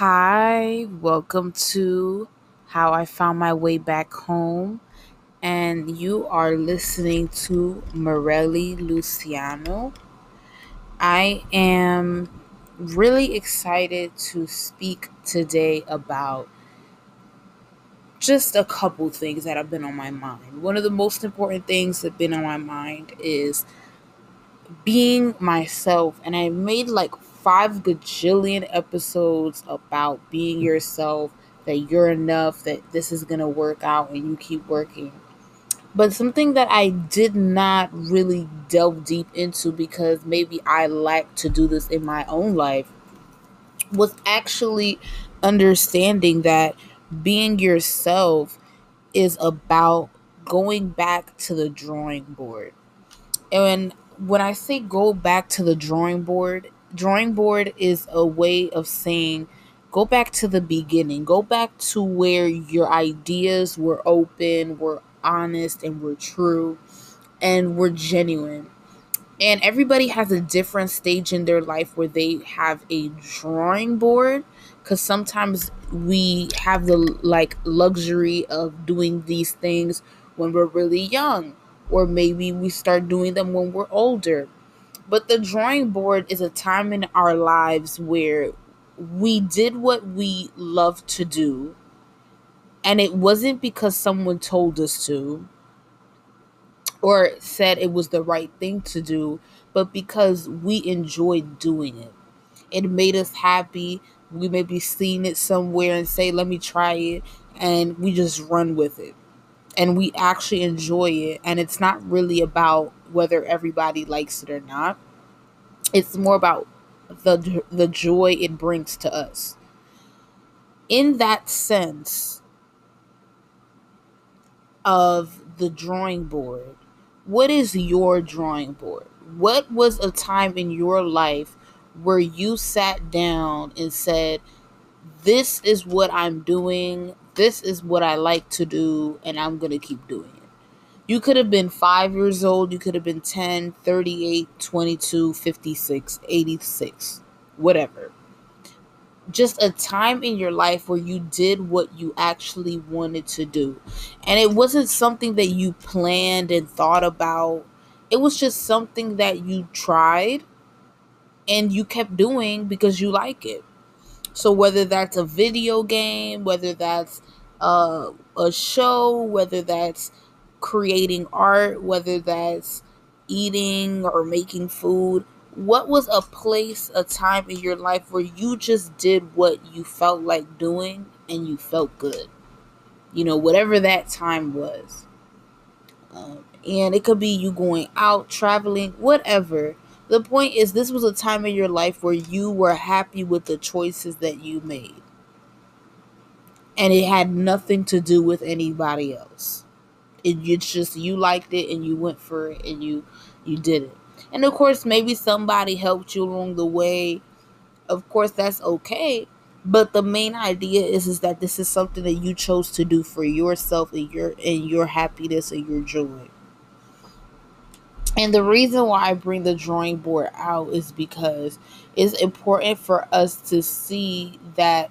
Hi, welcome to How I Found My Way Back Home. And you are listening to Morelli Luciano. I am really excited to speak today about just a couple things that have been on my mind. One of the most important things that have been on my mind is being myself. And I made like five gajillion episodes about being yourself, that you're enough, that this is going to work out, and you keep working. But something that I did not really delve deep into because maybe I like to do this in my own life was actually understanding that being yourself is about going back to the drawing board. And when I say go back to the drawing board, drawing board is a way of saying go back to the beginning, go back to where your ideas were open, were honest, and were true, and were genuine. And everybody has a different stage in their life where they have a drawing board because sometimes we have the like luxury of doing these things when we're really young or maybe we start doing them when we're older but the drawing board is a time in our lives where we did what we love to do, and it wasn't because someone told us to or said it was the right thing to do, but because we enjoyed doing it. It made us happy. We maybe seen it somewhere and say, let me try it. And we just run with it. And we actually enjoy it. And it's not really about whether everybody likes it or not. It's more about the the joy it brings to us. In that sense of the drawing board, what is your drawing board? What was a time in your life where you sat down and said, This is what I'm doing, this is what I like to do, and I'm going to keep doing it? You could have been five years old, you could have been 10, 38, 22, 56, 86, whatever. Just a time in your life where you did what you actually wanted to do. And it wasn't something that you planned and thought about, it was just something that you tried and you kept doing because you like it. So whether that's a video game, whether that's uh, a show, whether that's creating art, whether that's eating or making food, what was a place, a time in your life where you just did what you felt like doing and you felt good? You know, whatever that time was. Um, and it could be you going out, traveling, whatever. The point is, this was a time in your life where you were happy with the choices that you made. And it had nothing to do with anybody else. It, it's just you liked it and you went for it and you you did it. And of course maybe somebody helped you along the way. Of course that's okay. But the main idea is is that this is something that you chose to do for yourself and your and your happiness and your joy and the reason why I bring the drawing board out is because it's important for us to see that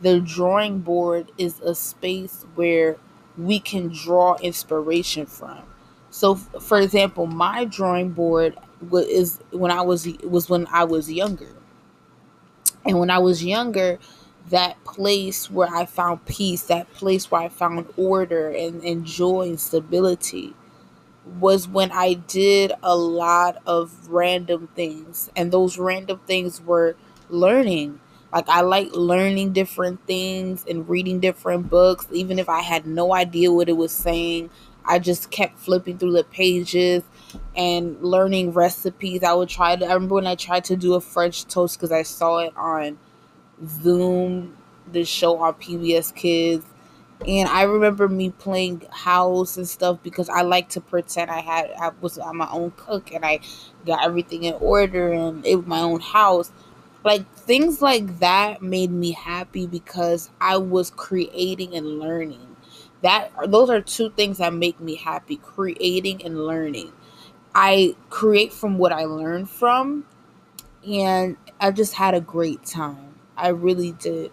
the drawing board is a space where we can draw inspiration from. So, for example, my drawing board was when I was was when I was younger, and when I was younger, that place where I found peace, that place where I found order and, and joy and stability, was when I did a lot of random things, and those random things were learning like I like learning different things and reading different books, even if I had no idea what it was saying. I just kept flipping through the pages and learning recipes. I would try to. I remember when I tried to do a French toast because I saw it on Zoom, the show on PBS Kids, and I remember me playing house and stuff because I like to pretend I had I was my own cook and I got everything in order and it was my own house like things like that made me happy because I was creating and learning. That those are two things that make me happy, creating and learning. I create from what I learn from and I just had a great time. I really did.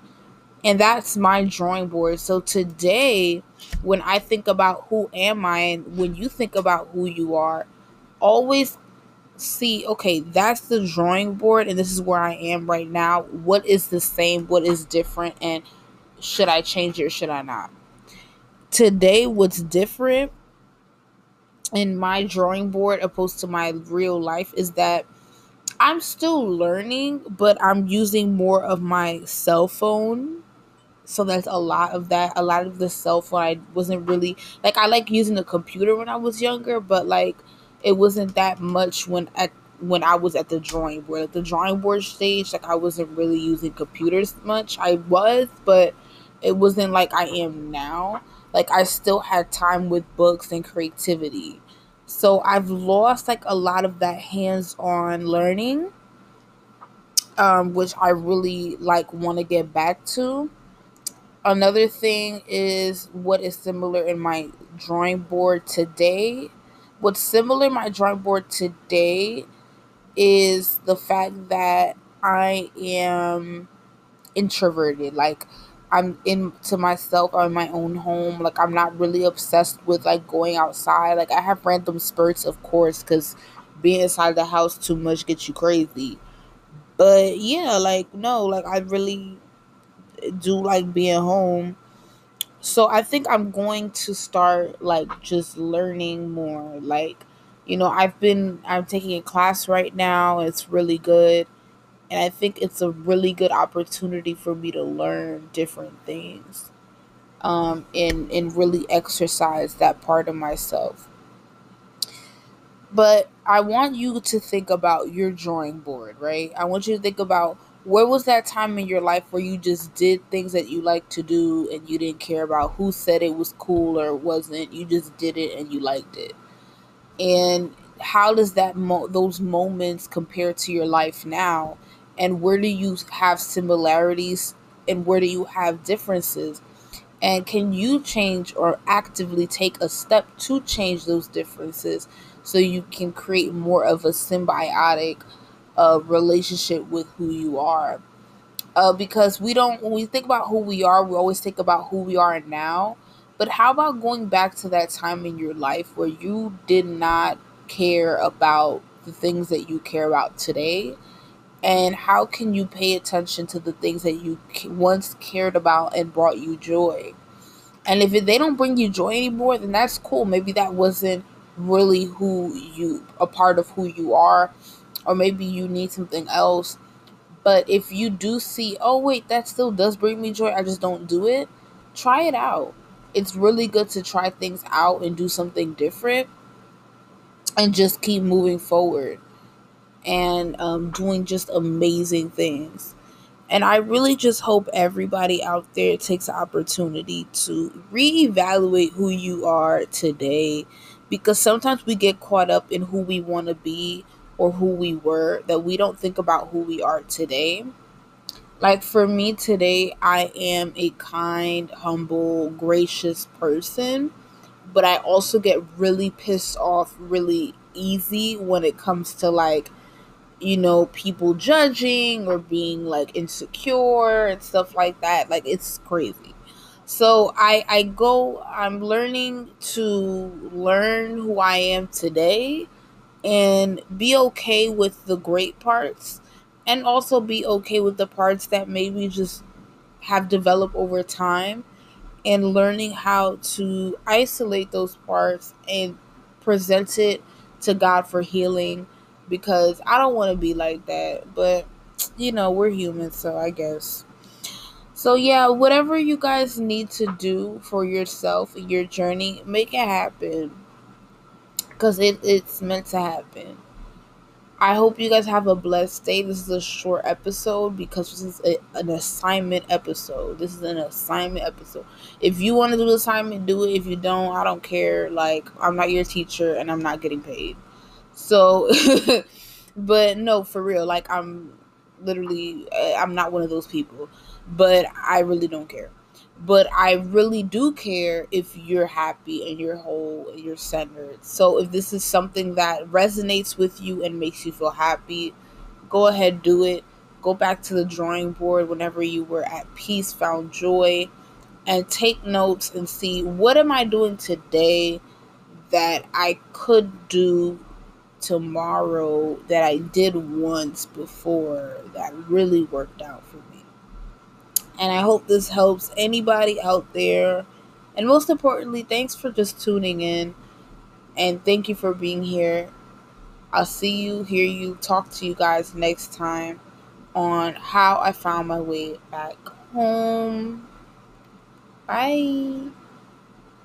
And that's my drawing board. So today when i think about who am i and when you think about who you are always see okay that's the drawing board and this is where i am right now. What is the same? What is different? And should i change it or should i not? Today what's different in my drawing board opposed to my real life is that i'm still learning but i'm using more of my cell phone so that's a lot of that a lot of the cell phone i wasn't really like i like using the computer when i was younger but like it wasn't that much when at when i was at the drawing board. At the drawing board stage like i wasn't really using computers much. I was but it wasn't like i am now. Like i still had time with books and creativity. So i've lost like a lot of that hands-on learning um, which i really like want to get back to Another thing is what is similar in my drawing board today. What's similar in my drawing board today is the fact that I am introverted. Like I'm into myself, I'm in my own home. Like I'm not really obsessed with like going outside. Like I have random spurts, of course, because being inside the house too much gets you crazy. But yeah, like no, like I really do like being home. So I think I'm going to start like just learning more. Like, you know, I've been I'm taking a class right now. It's really good. And I think it's a really good opportunity for me to learn different things. Um and and really exercise that part of myself. But I want you to think about your drawing board, right? I want you to think about where was that time in your life where you just did things that you like to do and you didn't care about who said it was cool or wasn't? You just did it and you liked it. And how does that mo- those moments compare to your life now? And where do you have similarities and where do you have differences? And can you change or actively take a step to change those differences so you can create more of a symbiotic a relationship with who you are. Uh, because we don't, when we think about who we are, we always think about who we are now. But how about going back to that time in your life where you did not care about the things that you care about today? And how can you pay attention to the things that you once cared about and brought you joy? And if they don't bring you joy anymore, then that's cool. Maybe that wasn't really who you, a part of who you are or maybe you need something else. But if you do see, oh, wait, that still does bring me joy, I just don't do it, try it out. It's really good to try things out and do something different and just keep moving forward and um, doing just amazing things. And I really just hope everybody out there takes the opportunity to reevaluate who you are today because sometimes we get caught up in who we want to be or who we were that we don't think about who we are today. Like for me today, I am a kind, humble, gracious person, but I also get really pissed off really easy when it comes to like you know people judging or being like insecure and stuff like that like it's crazy so i i go i'm learning to learn who i am today and be okay with the great parts and also be okay with the parts that maybe just have developed over time and learning how to isolate those parts and present it to God for healing because I don't want to be like that but you know we're human so I guess. So yeah whatever you guys need to do for yourself your journey make it happen because it, it's meant to happen. I hope you guys have a blessed day. This is a short episode because this is a, an assignment episode. This is an assignment episode. If you want to do the assignment, do it. If you don't, I don't care. Like, I'm not your teacher and I'm not getting paid. So, but no, for real. Like, I'm literally, eh, I'm not one of those people. But I really don't care but I really do care if you're happy and you're whole and you're centered. So if this is something that resonates with you and makes you feel happy, go ahead do it. go back to the drawing board whenever you were at peace, found joy, and take notes and see what am I doing today that I could do tomorrow that I did once before that really worked out for me. And I hope this helps anybody out there. And most importantly, thanks for just tuning in. And thank you for being here. I'll see you, hear you, talk to you guys next time on how I found my way back home. Bye.